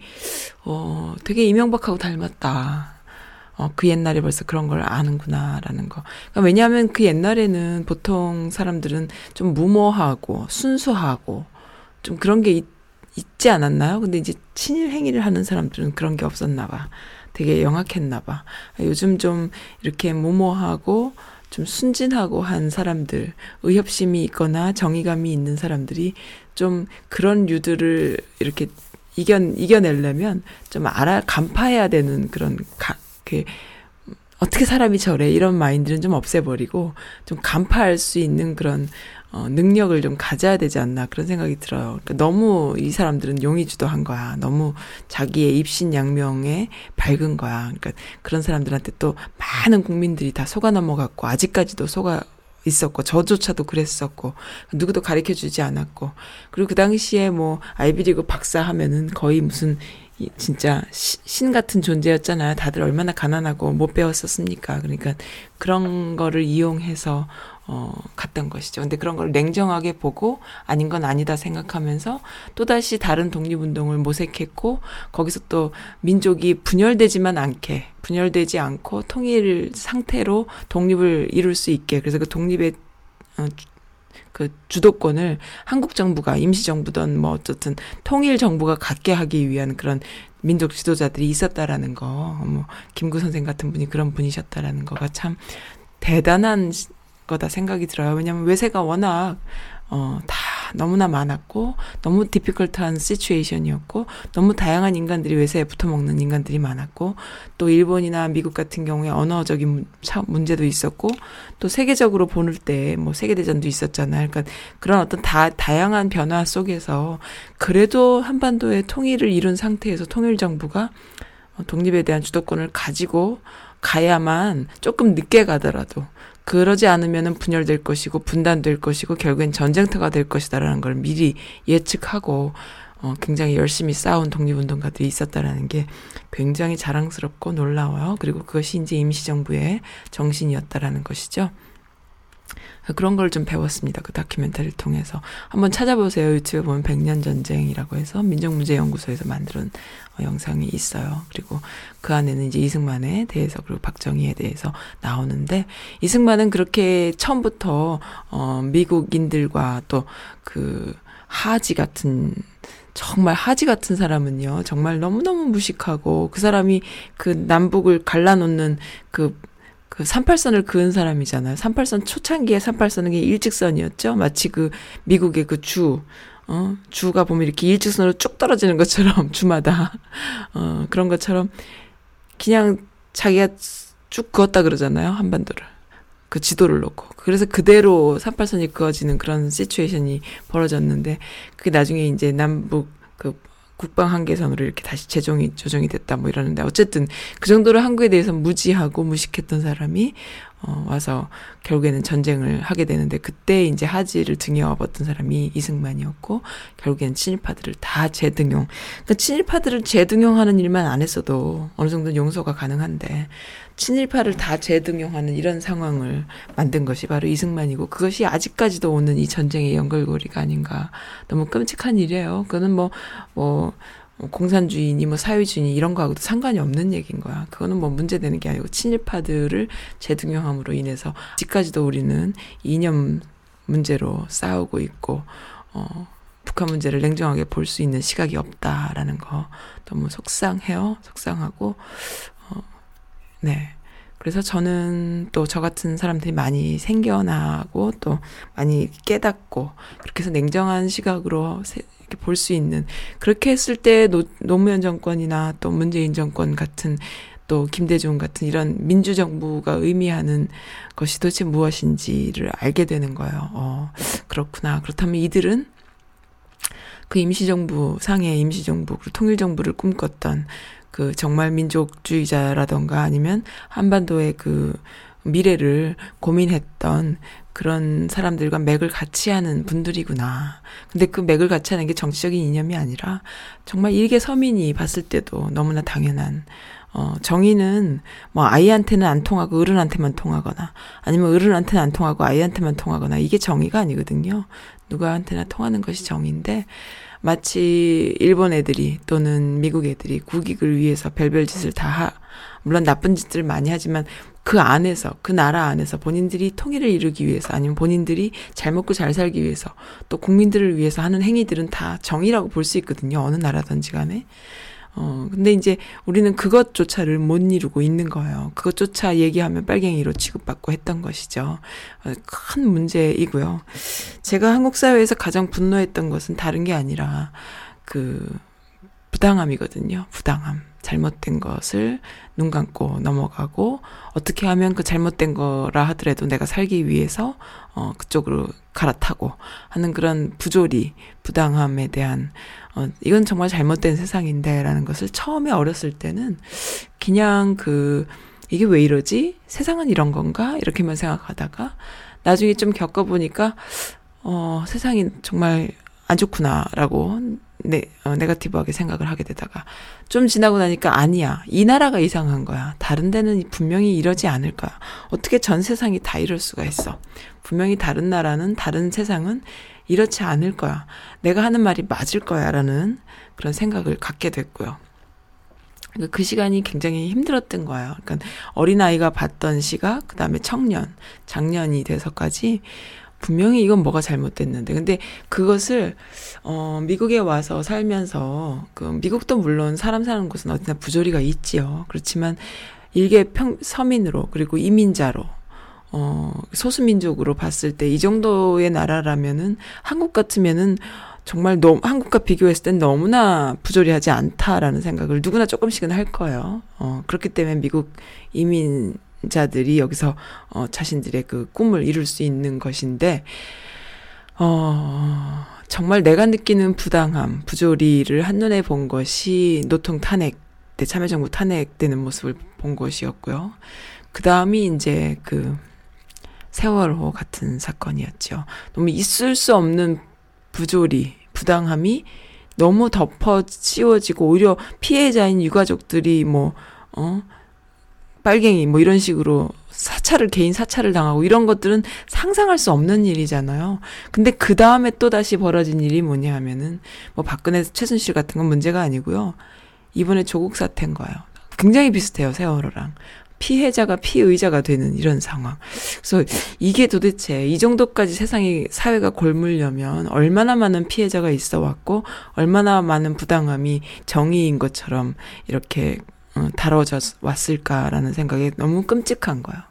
어, 되게 이명박하고 닮았다. 어, 그 옛날에 벌써 그런 걸 아는구나라는 거. 그러니까 왜냐하면 그 옛날에는 보통 사람들은 좀 무모하고 순수하고 좀 그런 게 있, 있지 않았나요? 근데 이제 친일 행위를 하는 사람들은 그런 게 없었나 봐. 되게 영악했나 봐. 요즘 좀 이렇게 모모하고 좀 순진하고 한 사람들, 의협심이 있거나 정의감이 있는 사람들이 좀 그런 류들을 이렇게 이겨, 이겨내려면 좀 알아, 간파해야 되는 그런, 가, 그, 어떻게 사람이 저래 이런 마인드는 좀 없애버리고 좀 간파할 수 있는 그런 어, 능력을 좀 가져야 되지 않나 그런 생각이 들어요. 그러니까 너무 이 사람들은 용의주도한 거야. 너무 자기의 입신양명에 밝은 거야. 그러니까 그런 사람들한테 또 많은 국민들이 다 속아 넘어갔고 아직까지도 속아 있었고 저조차도 그랬었고 누구도 가르쳐 주지 않았고 그리고 그 당시에 뭐 아이비리그 박사 하면은 거의 무슨 진짜 신 같은 존재였잖아요. 다들 얼마나 가난하고 못 배웠었습니까? 그러니까 그런 거를 이용해서 어, 갔던 것이죠. 근데 그런 걸 냉정하게 보고 아닌 건 아니다 생각하면서 또다시 다른 독립운동을 모색했고 거기서 또 민족이 분열되지만 않게 분열되지 않고 통일 상태로 독립을 이룰 수 있게 그래서 그 독립의 어, 그 주도권을 한국 정부가 임시 정부든 뭐 어쨌든 통일 정부가 갖게 하기 위한 그런 민족 지도자들이 있었다라는 거, 뭐 김구 선생 같은 분이 그런 분이셨다라는 거가 참 대단한 거다 생각이 들어요. 왜냐하면 외세가 워낙 어, 다 너무나 많았고 너무 디피컬트한 시츄에이션이었고 너무 다양한 인간들이 외세에 붙어 먹는 인간들이 많았고 또 일본이나 미국 같은 경우에 언어적인 문제도 있었고 또 세계적으로 보는 때 뭐 세계대전도 있었잖아요. 그러니까 그런 어떤 다 다양한 변화 속에서 그래도 한반도의 통일을 이룬 상태에서 통일 정부가 어, 독립에 대한 주도권을 가지고 가야만 조금 늦게 가더라도 그러지 않으면은 분열될 것이고 분단될 것이고 결국엔 전쟁터가 될 것이다라는 걸 미리 예측하고 어, 굉장히 열심히 싸운 독립운동가들이 있었다라는 게 굉장히 자랑스럽고 놀라워요. 그리고 그것이 이제 임시정부의 정신이었다라는 것이죠. 그런 걸 좀 배웠습니다. 그 다큐멘터리를 통해서. 한번 찾아보세요. 유튜브에 보면 백년 전쟁이라고 해서 민족문제연구소에서 만든 어, 영상이 있어요. 그리고 그 안에는 이제 이승만에 대해서 그리고 박정희에 대해서 나오는데 이승만은 그렇게 처음부터 어 미국인들과 또 그 하지 같은 정말 하지 같은 사람은요. 정말 너무너무 무식하고 그 사람이 그 남북을 갈라놓는 그 그 38선을 그은 사람이잖아요. 38선 초창기에 38선은 게 일직선이었죠. 마치 그 미국의 그 주, 어, 주가 보면 이렇게 일직선으로 쭉 떨어지는 것처럼 [laughs] 주마다 어, 그런 것처럼 그냥 자기가 쭉 그었다 그러잖아요. 한반도를. 그 지도를 놓고. 그래서 그대로 38선이 그어지는 그런 시츄에이션이 벌어졌는데 그게 나중에 이제 남북 그 국방 한계선으로 이렇게 다시 재정이 조정이 됐다 뭐 이러는데 어쨌든 그 정도로 한국에 대해서 무지하고 무식했던 사람이 어 와서 결국에는 전쟁을 하게 되는데 그때 이제 하지를 등에 업었던 사람이 이승만이었고 결국에는 친일파들을 다 재등용. 그러니까 친일파들을 재등용하는 일만 안 했어도 어느 정도 용서가 가능한데 친일파를 다 재등용하는 이런 상황을 만든 것이 바로 이승만이고 그것이 아직까지도 오는 이 전쟁의 연결고리가 아닌가 너무 끔찍한 일이에요. 그거는 뭐뭐 공산주의니 뭐 사회주의니 이런 거하고도 상관이 없는 얘기인 거야. 그거는 뭐 문제되는 게 아니고 친일파들을 재등용함으로 인해서 아직까지도 우리는 이념 문제로 싸우고 있고 어 북한 문제를 냉정하게 볼 수 있는 시각이 없다라는 거 너무 속상해요. 속상하고 어 네. 그래서 저는 또 저 같은 사람들이 많이 생겨나고 또 많이 깨닫고 그렇게 해서 냉정한 시각으로 세- 이렇게 볼 수 있는 그렇게 했을 때 노, 노무현 정권이나 또 문재인 정권 같은 또 김대중 같은 이런 민주정부가 의미하는 것이 도대체 무엇인지를 알게 되는 거예요. 어, 그렇구나. 그렇다면 이들은 그 임시정부, 상해 임시정부, 그리고 통일정부를 꿈꿨던 그 정말 민족주의자라던가 아니면 한반도의 그 미래를 고민했던 그런 사람들과 맥을 같이 하는 분들이구나. 근데 그 맥을 같이 하는 게 정치적인 이념이 아니라 정말 일개 서민이 봤을 때도 너무나 당연한 어, 정의는 뭐 아이한테는 안 통하고 어른한테만 통하거나 아니면 어른한테는 안 통하고 아이한테만 통하거나 이게 정의가 아니거든요. 누구한테나 통하는 것이 정의인데 마치 일본 애들이 또는 미국 애들이 국익을 위해서 별별 짓을 다 하, 물론 나쁜 짓들을 많이 하지만 그 안에서 그 나라 안에서 본인들이 통일을 이루기 위해서 아니면 본인들이 잘 먹고 잘 살기 위해서 또 국민들을 위해서 하는 행위들은 다 정의라고 볼 수 있거든요. 어느 나라든지 간에. 어, 근데 이제 우리는 그것조차를 못 이루고 있는 거예요. 그것조차 얘기하면 빨갱이로 취급받고 했던 것이죠. 어, 큰 문제이고요. 제가 한국 사회에서 가장 분노했던 것은 다른 게 아니라 그 부당함이거든요. 부당함. 잘못된 것을 눈 감고 넘어가고 어떻게 하면 그 잘못된 거라 하더라도 내가 살기 위해서 어 그쪽으로 갈아타고 하는 그런 부조리, 부당함에 대한 어 이건 정말 잘못된 세상인데라는 것을 처음에 어렸을 때는 그냥 그 이게 왜 이러지? 세상은 이런 건가? 이렇게만 생각하다가 나중에 좀 겪어보니까 어 세상이 정말 안 좋구나라고 네, 어, 네가티브하게 생각을 하게 되다가 좀 지나고 나니까 아니야. 이 나라가 이상한 거야. 다른 데는 분명히 이러지 않을 거야. 어떻게 전 세상이 다 이럴 수가 있어. 분명히 다른 나라는 다른 세상은 이렇지 않을 거야. 내가 하는 말이 맞을 거야. 라는 그런 생각을 갖게 됐고요. 그그 시간이 굉장히 힘들었던 거예요. 그러니까 어린아이가 봤던 시각, 그 다음에 청년, 장년이 돼서까지 분명히 이건 뭐가 잘못됐는데. 근데 그것을, 어, 미국에 와서 살면서, 그, 미국도 물론 사람 사는 곳은 어디나 부조리가 있지요. 그렇지만, 일개 평, 서민으로, 그리고 이민자로, 어, 소수민족으로 봤을 때 이 정도의 나라라면은 한국 같으면은 정말 너무 한국과 비교했을 땐 너무나 부조리하지 않다라는 생각을 누구나 조금씩은 할 거예요. 어, 그렇기 때문에 미국 이민자들이 여기서 어, 자신들의 그 꿈을 이룰 수 있는 것인데 어, 정말 내가 느끼는 부당함, 부조리를 한눈에 본 것이 노통 탄핵 때 참여정부 탄핵되는 모습을 본 것이었고요. 그 다음이 이제 그 세월호 같은 사건이었죠. 너무 있을 수 없는 부조리, 부당함이 너무 덮어 씌워지고 오히려 피해자인 유가족들이 뭐, 어, 빨갱이 뭐 이런 식으로 사찰을 개인 사찰을 당하고 이런 것들은 상상할 수 없는 일이잖아요. 근데 그 다음에 또 다시 벌어진 일이 뭐냐 하면은 뭐 박근혜 최순실 같은 건 문제가 아니고요. 이번에 조국 사태인 거예요. 굉장히 비슷해요 세월호랑 피해자가 피의자가 되는 이런 상황. 그래서 이게 도대체 이 정도까지 세상이 사회가 골물려면 얼마나 많은 피해자가 있어 왔고 얼마나 많은 부당함이 정의인 것처럼 이렇게 어, 다뤄져 왔을까라는 생각이 너무 끔찍한 거예요.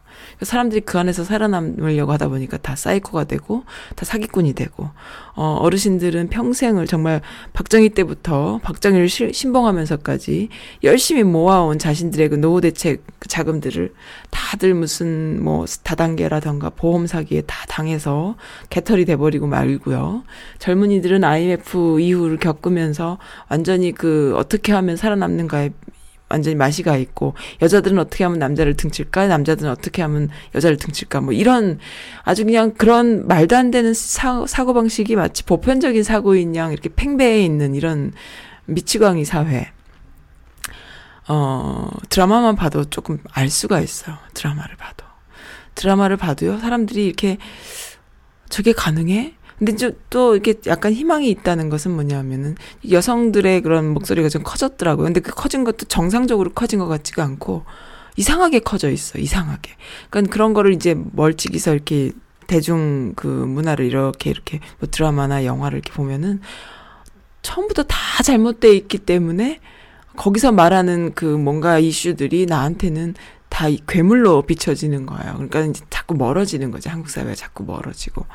사람들이 그 안에서 살아남으려고 하다 보니까 다 사이코가 되고 다 사기꾼이 되고 어 어르신들은 평생을 정말 박정희 때부터 박정희를 시, 신봉하면서까지 열심히 모아온 자신들의 그 노후 대책 자금들을 다들 무슨 뭐 다단계라던가 보험 사기에 다 당해서 개털이 돼버리고 말고요. 젊은이들은 IMF 이후를 겪으면서 완전히 그 어떻게 하면 살아남는가에 완전히 마시가 있고 여자들은 어떻게 하면 남자를 등칠까? 남자들은 어떻게 하면 여자를 등칠까? 뭐 이런 아주 그냥 그런 말도 안 되는 사, 사고 방식이 마치 보편적인 사고인 양 이렇게 팽배해 있는 이런 미치광이 사회. 어 드라마만 봐도 조금 알 수가 있어요. 드라마를 봐도. 드라마를 봐도요. 사람들이 이렇게 저게 가능해 근데 또 이렇게 약간 희망이 있다는 것은 뭐냐면은 여성들의 그런 목소리가 좀 커졌더라고요. 근데 그 커진 것도 정상적으로 커진 것 같지가 않고 이상하게 커져 있어. 이상하게. 그러니까 그런 거를 이제 멀찍이서 이렇게 대중 그 문화를 이렇게 이렇게 뭐 드라마나 영화를 이렇게 보면은 처음부터 다 잘못돼 있기 때문에 거기서 말하는 그 뭔가 이슈들이 나한테는 다 괴물로 비춰지는 거예요. 그러니까 이제 자꾸 멀어지는 거죠. 한국 사회가 자꾸 멀어지고.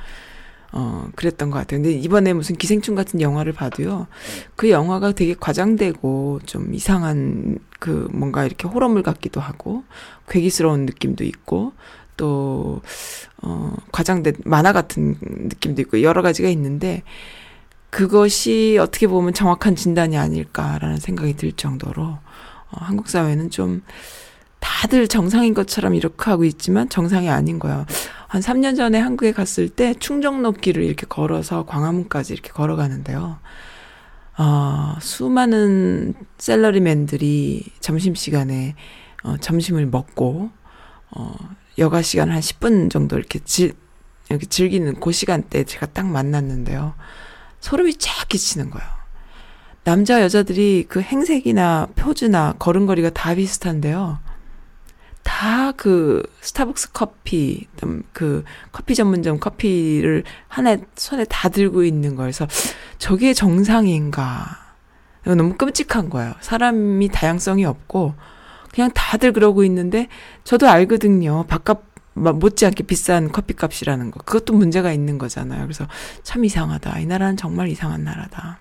어, 그랬던 것 같아요. 근데 이번에 무슨 기생충 같은 영화를 봐도요, 그 영화가 되게 과장되고 좀 이상한 그 뭔가 이렇게 호러물 같기도 하고, 괴기스러운 느낌도 있고, 또, 어, 과장된 만화 같은 느낌도 있고, 여러 가지가 있는데, 그것이 어떻게 보면 정확한 진단이 아닐까라는 생각이 들 정도로, 어, 한국 사회는 좀 다들 정상인 것처럼 이렇게 하고 있지만 정상이 아닌 거예요. 한 3년 전에 한국에 갔을 때 충정로길을 이렇게 걸어서 광화문까지 이렇게 걸어가는데요. 어, 수많은 셀러리맨들이 점심시간에 어, 점심을 먹고, 어, 여가 시간 한 10분 정도 이렇게 질, 이렇게 즐기는 그 시간대 제가 딱 만났는데요. 소름이 쫙 끼치는 거예요. 남자 여자들이 그 행색이나 표주나 걸음걸이가 다 비슷한데요. 다 그 스타벅스 커피, 그 커피 전문점 커피를 하나 손에 다 들고 있는 거여서 저게 정상인가. 너무 끔찍한 거예요. 사람이 다양성이 없고 그냥 다들 그러고 있는데 저도 알거든요. 바깥 못지않게 비싼 커피값이라는 거. 그것도 문제가 있는 거잖아요. 그래서 참 이상하다. 이 나라는 정말 이상한 나라다.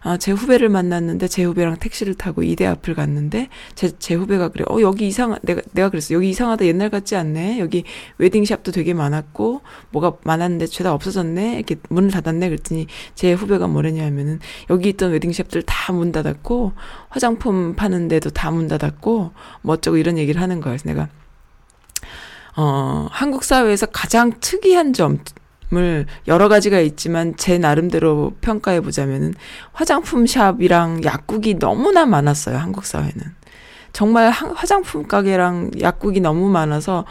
아, 제 후배를 만났는데 제 후배랑 택시를 타고 이대 앞을 갔는데 제, 제 후배가 그래. 어, 여기 이상, 내가, 내가 그랬어. 여기 이상하다. 옛날 같지 않네. 여기 웨딩샵도 되게 많았고, 뭐가 많았는데 죄다 없어졌네. 이렇게 문을 닫았네. 그랬더니 제 후배가 뭐랬냐 하면은 여기 있던 웨딩샵들 다 문 닫았고, 화장품 파는 데도 다 문 닫았고, 뭐 어쩌고 이런 얘기를 하는 거예요. 그래서 내가 어, 한국 사회에서 가장 특이한 점을 여러 가지가 있지만 제 나름대로 평가해 보자면은 화장품 샵이랑 약국이 너무나 많았어요. 한국 사회는. 정말 화장품 가게랑 약국이 너무 많아서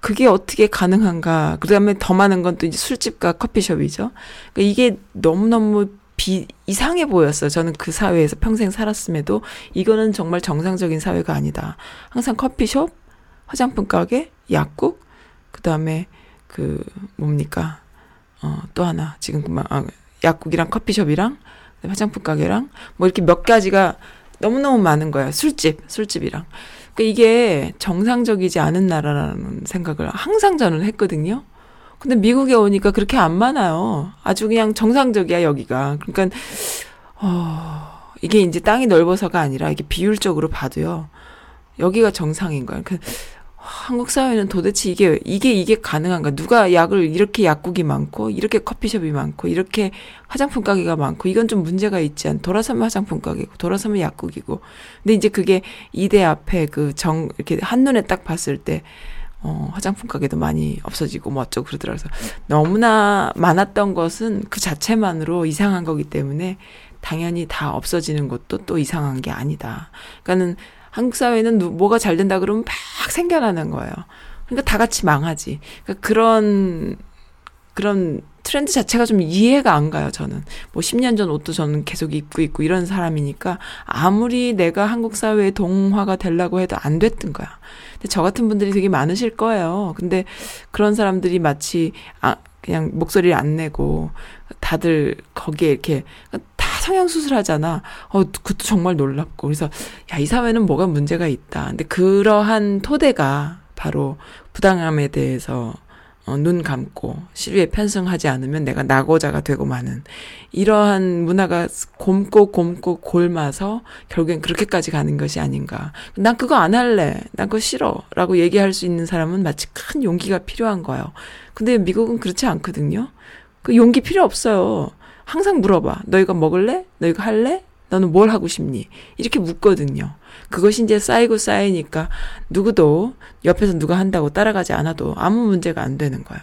그게 어떻게 가능한가. 그 다음에 더 많은 건 또 이제 술집과 커피숍이죠. 그러니까 이게 너무너무 비, 이상해 보였어요. 저는 그 사회에서 평생 살았음에도 이거는 정말 정상적인 사회가 아니다. 항상 커피숍, 화장품 가게, 약국, 그 다음에 그 뭡니까 어 또 하나 지금 그만 아, 약국이랑 커피숍이랑 화장품 가게랑 뭐 이렇게 몇 가지가 너무너무 많은 거예요. 술집, 술집이랑. 그러니까 이게 정상적이지 않은 나라라는 생각을 항상 저는 했거든요. 근데 미국에 오니까 그렇게 안 많아요. 아주 그냥 정상적이야, 여기가. 그러니까, 어, 이게 이제 땅이 넓어서가 아니라 이게 비율적으로 봐도요. 여기가 정상인 거야. 그 한국 사회는 도대체 이게 이게 이게 가능한가? 누가 약을 이렇게 약국이 많고 이렇게 커피숍이 많고 이렇게 화장품 가게가 많고 이건 좀 문제가 있지 않? 돌아서면 화장품 가게고 돌아서면 약국이고. 근데 이제 그게 이대 앞에 그 정 이렇게 한눈에 딱 봤을 때 어, 화장품 가게도 많이 없어지고 뭐 어쩌고 그러더라고요. 너무나 많았던 것은 그 자체만으로 이상한 거기 때문에 당연히 다 없어지는 것도 또 이상한 게 아니다. 그러니까는 한국 사회는 누, 뭐가 잘 된다 그러면 막 생겨나는 거예요. 그러니까 다 같이 망하지. 그러니까 그런 그런 트렌드 자체가 좀 이해가 안 가요, 저는. 뭐 10년 전 옷도 저는 계속 입고 있고 이런 사람이니까 아무리 내가 한국 사회의 동화가 되려고 해도 안 됐던 거야. 근데 저 같은 분들이 되게 많으실 거예요. 근데 그런 사람들이 마치 아 그냥 목소리를 안 내고 다들 거기에 이렇게 다 성형 수술 하잖아. 어, 그것도 정말 놀랍고. 그래서, 야, 이 사회는 뭐가 문제가 있다. 근데 그러한 토대가 바로 부당함에 대해서 어, 눈 감고 시류에 편승하지 않으면 내가 낙오자가 되고 마는 이러한 문화가 곰고 곰고 골마서 결국엔 그렇게까지 가는 것이 아닌가. 난 그거 안 할래. 난 그거 싫어. 라고 얘기할 수 있는 사람은 마치 큰 용기가 필요한 거예요. 근데 미국은 그렇지 않거든요. 그 용기 필요 없어요. 항상 물어봐. 너 이거 먹을래? 너 이거 할래? 너는 뭘 하고 싶니? 이렇게 묻거든요. 그것이 이제 쌓이고 쌓이니까 누구도 옆에서 누가 한다고 따라가지 않아도 아무 문제가 안 되는 거예요.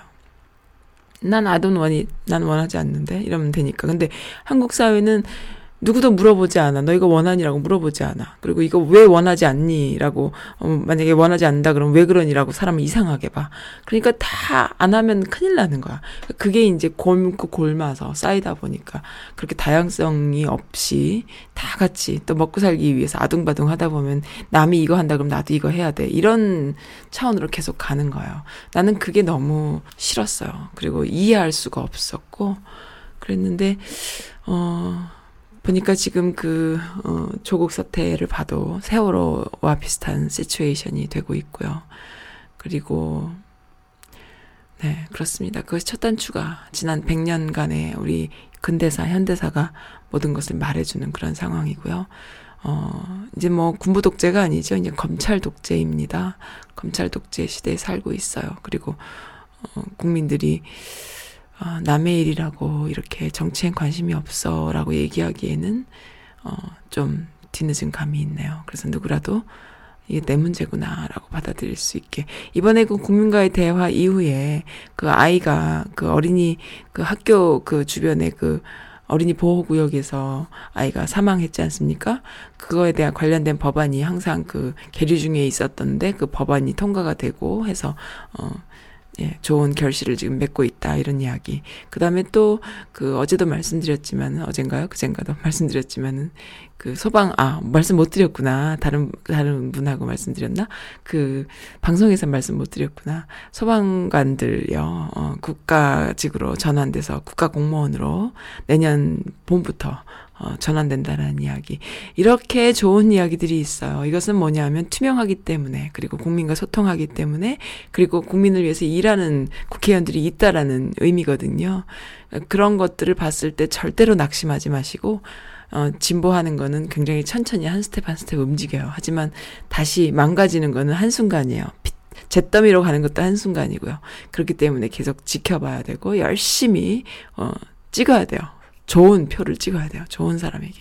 난 아돈 원이, 난 원하지 않는데? 이러면 되니까. 근데 한국 사회는 누구도 물어보지 않아. 너 이거 원하니라고 물어보지 않아. 그리고 이거 왜 원하지 않니?라고 어, 만약에 원하지 않는다 그러면 왜 그러니라고 사람을 이상하게 봐. 그러니까 다 안 하면 큰일 나는 거야. 그게 이제 골고 골마서 쌓이다 보니까 그렇게 다양성이 없이 다 같이 또 먹고 살기 위해서 아둥바둥 하다 보면 남이 이거 한다 그럼 나도 이거 해야 돼. 이런 차원으로 계속 가는 거예요. 나는 그게 너무 싫었어요. 그리고 이해할 수가 없었고 그랬는데 어 보니까 지금 그, 어, 조국 사태를 봐도 세월호와 비슷한 시츄에이션이 되고 있고요. 그리고, 네, 그렇습니다. 그것이 첫 단추가 지난 100년간의 우리 근대사, 현대사가 모든 것을 말해주는 그런 상황이고요. 어, 이제 뭐 군부 독재가 아니죠. 이제 검찰 독재입니다. 검찰 독재 시대에 살고 있어요. 그리고, 어, 국민들이, 어, 남의 일이라고 이렇게 정치엔 관심이 없어 라고 얘기하기에는 어, 좀 뒤늦은 감이 있네요. 그래서 누구라도 이게 내 문제구나 라고 받아들일 수 있게 이번에 그 국민과의 대화 이후에 그 아이가 그 어린이 그 학교 그 주변에 그 어린이 보호구역에서 아이가 사망했지 않습니까? 그거에 대한 관련된 법안이 항상 그 계류 중에 있었던데 그 법안이 통과가 되고 해서 어 예, 좋은 결실을 지금 맺고 있다 이런 이야기. 그다음에 또 그 어제도 말씀드렸지만 어젠가요? 그젠가도 [laughs] 말씀드렸지만은 그 소방 아 말씀 못 드렸구나 다른 다른 분하고 말씀드렸나 그 방송에서 말씀 못 드렸구나 소방관들요 어, 국가직으로 전환돼서 국가 공무원으로 내년 봄부터 어, 전환된다라는 이야기. 이렇게 좋은 이야기들이 있어요. 이것은 뭐냐면 투명하기 때문에, 그리고 국민과 소통하기 때문에, 그리고 국민을 위해서 일하는 국회의원들이 있다라는 의미거든요. 그런 것들을 봤을 때 절대로 낙심하지 마시고, 어, 진보하는 거는 굉장히 천천히 한 스텝 한 스텝 움직여요. 하지만 다시 망가지는 거는 한순간이에요. 잿더미로 가는 것도 한순간이고요. 그렇기 때문에 계속 지켜봐야 되고, 열심히, 어, 찍어야 돼요. 좋은 표를 찍어야 돼요. 좋은 사람에게.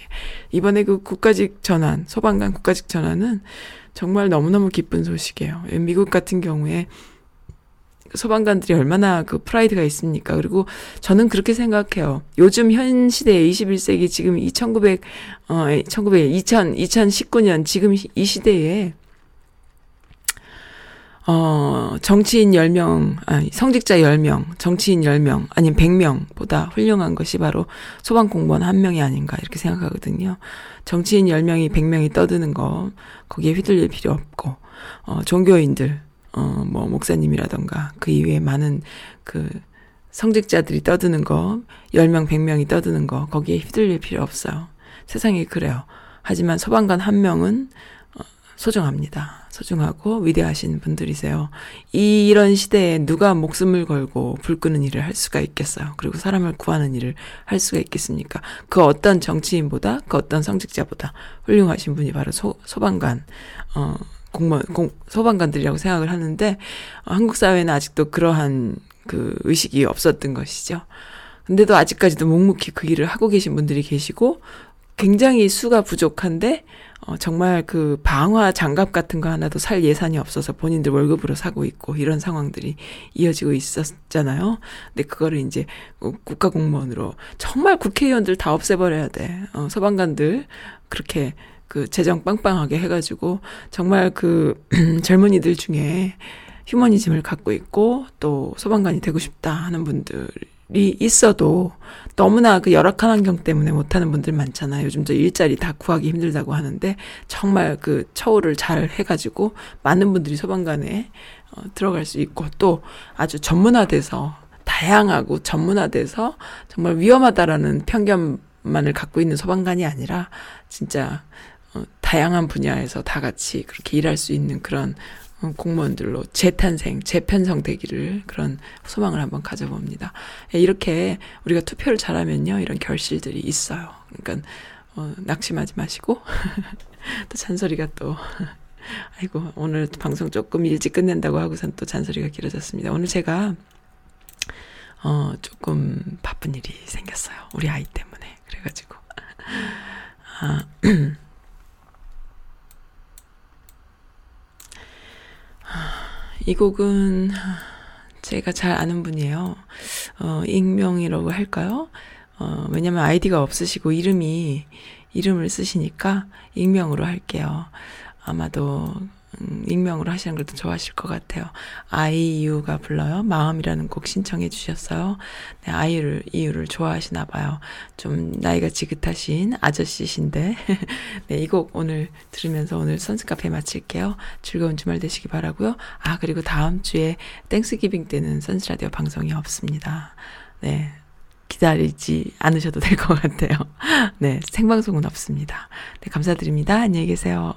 이번에 그 국가직 전환, 소방관 국가직 전환은 정말 너무너무 기쁜 소식이에요. 미국 같은 경우에 소방관들이 얼마나 그 프라이드가 있습니까? 그리고 저는 그렇게 생각해요. 요즘 현 시대에 21세기 지금 2900, 어, 1900, 2000, 2019년 지금 이 시대에 어, 정치인 10명, 아니, 성직자 10명, 정치인 10명, 아니면 100명보다 훌륭한 것이 바로 소방공무원 한 명이 아닌가, 이렇게 생각하거든요. 정치인 10명이 100명이 떠드는 거, 거기에 휘둘릴 필요 없고, 어, 종교인들, 어, 뭐, 목사님이라던가, 그 이외에 많은 그 성직자들이 떠드는 거, 10명, 100명이 떠드는 거, 거기에 휘둘릴 필요 없어요. 세상이 그래요. 하지만 소방관 한 명은 소중합니다. 소중하고 위대하신 분들이세요. 이런 시대에 누가 목숨을 걸고 불 끄는 일을 할 수가 있겠어요. 그리고 사람을 구하는 일을 할 수가 있겠습니까? 그 어떤 정치인보다 그 어떤 성직자보다 훌륭하신 분이 바로 소, 소방관, 어, 공무원, 공, 소방관들이라고 생각을 하는데 어, 한국 사회는 아직도 그러한 그 의식이 없었던 것이죠. 근데도 아직까지도 묵묵히 그 일을 하고 계신 분들이 계시고 굉장히 수가 부족한데 어, 정말 그 방화 장갑 같은 거 하나도 살 예산이 없어서 본인들 월급으로 사고 있고 이런 상황들이 이어지고 있었잖아요. 근데 그거를 이제 국가 공무원으로 정말 국회의원들 다 없애버려야 돼. 어, 소방관들 그렇게 그 재정 빵빵하게 해가지고 정말 그 [clears throat] 젊은이들 중에 휴머니즘을 갖고 있고 또 소방관이 되고 싶다 하는 분들 이 있어도 너무나 그 열악한 환경 때문에 못하는 분들 많잖아요. 요즘 저 일자리 다 구하기 힘들다고 하는데 정말 그 처우를 잘 해가지고 많은 분들이 소방관에 어, 들어갈 수 있고 또 아주 전문화돼서 다양하고 전문화돼서 정말 위험하다라는 편견만을 갖고 있는 소방관이 아니라 진짜 어, 다양한 분야에서 다 같이 그렇게 일할 수 있는 그런 어, 공무원들로 재탄생, 재편성되기를 그런 소망을 한번 가져봅니다. 예, 이렇게 우리가 투표를 잘하면요, 이런 결실들이 있어요. 그러니까 어, 낙심하지 마시고 [laughs] 또 잔소리가 또 [laughs] 아이고 오늘 방송 조금 일찍 끝낸다고 하고선 또 잔소리가 길어졌습니다. 오늘 제가 어 조금 바쁜 일이 생겼어요. 우리 아이 때문에 그래가지고 아. [clears throat] 이 곡은 제가 잘 아는 분이에요. 어, 익명이라고 할까요? 어, 왜냐면 아이디가 없으시고 이름이, 이름을 쓰시니까 익명으로 할게요. 아마도 음, 익명으로 하시는 걸 더 좋아하실 것 같아요. 아이유가 불러요. 마음이라는 곡 신청해 주셨어요. 네, 아이유를, 이유를 좋아하시나 봐요. 좀 나이가 지긋하신 아저씨신데. [laughs] 네, 이 곡 오늘 들으면서 오늘 선스카페 마칠게요. 즐거운 주말 되시기 바라고요. 아, 그리고 다음 주에 땡스기빙 때는 선스라디오 방송이 없습니다. 네. 기다리지 않으셔도 될 것 같아요. [laughs] 네, 생방송은 없습니다. 네, 감사드립니다. 안녕히 계세요.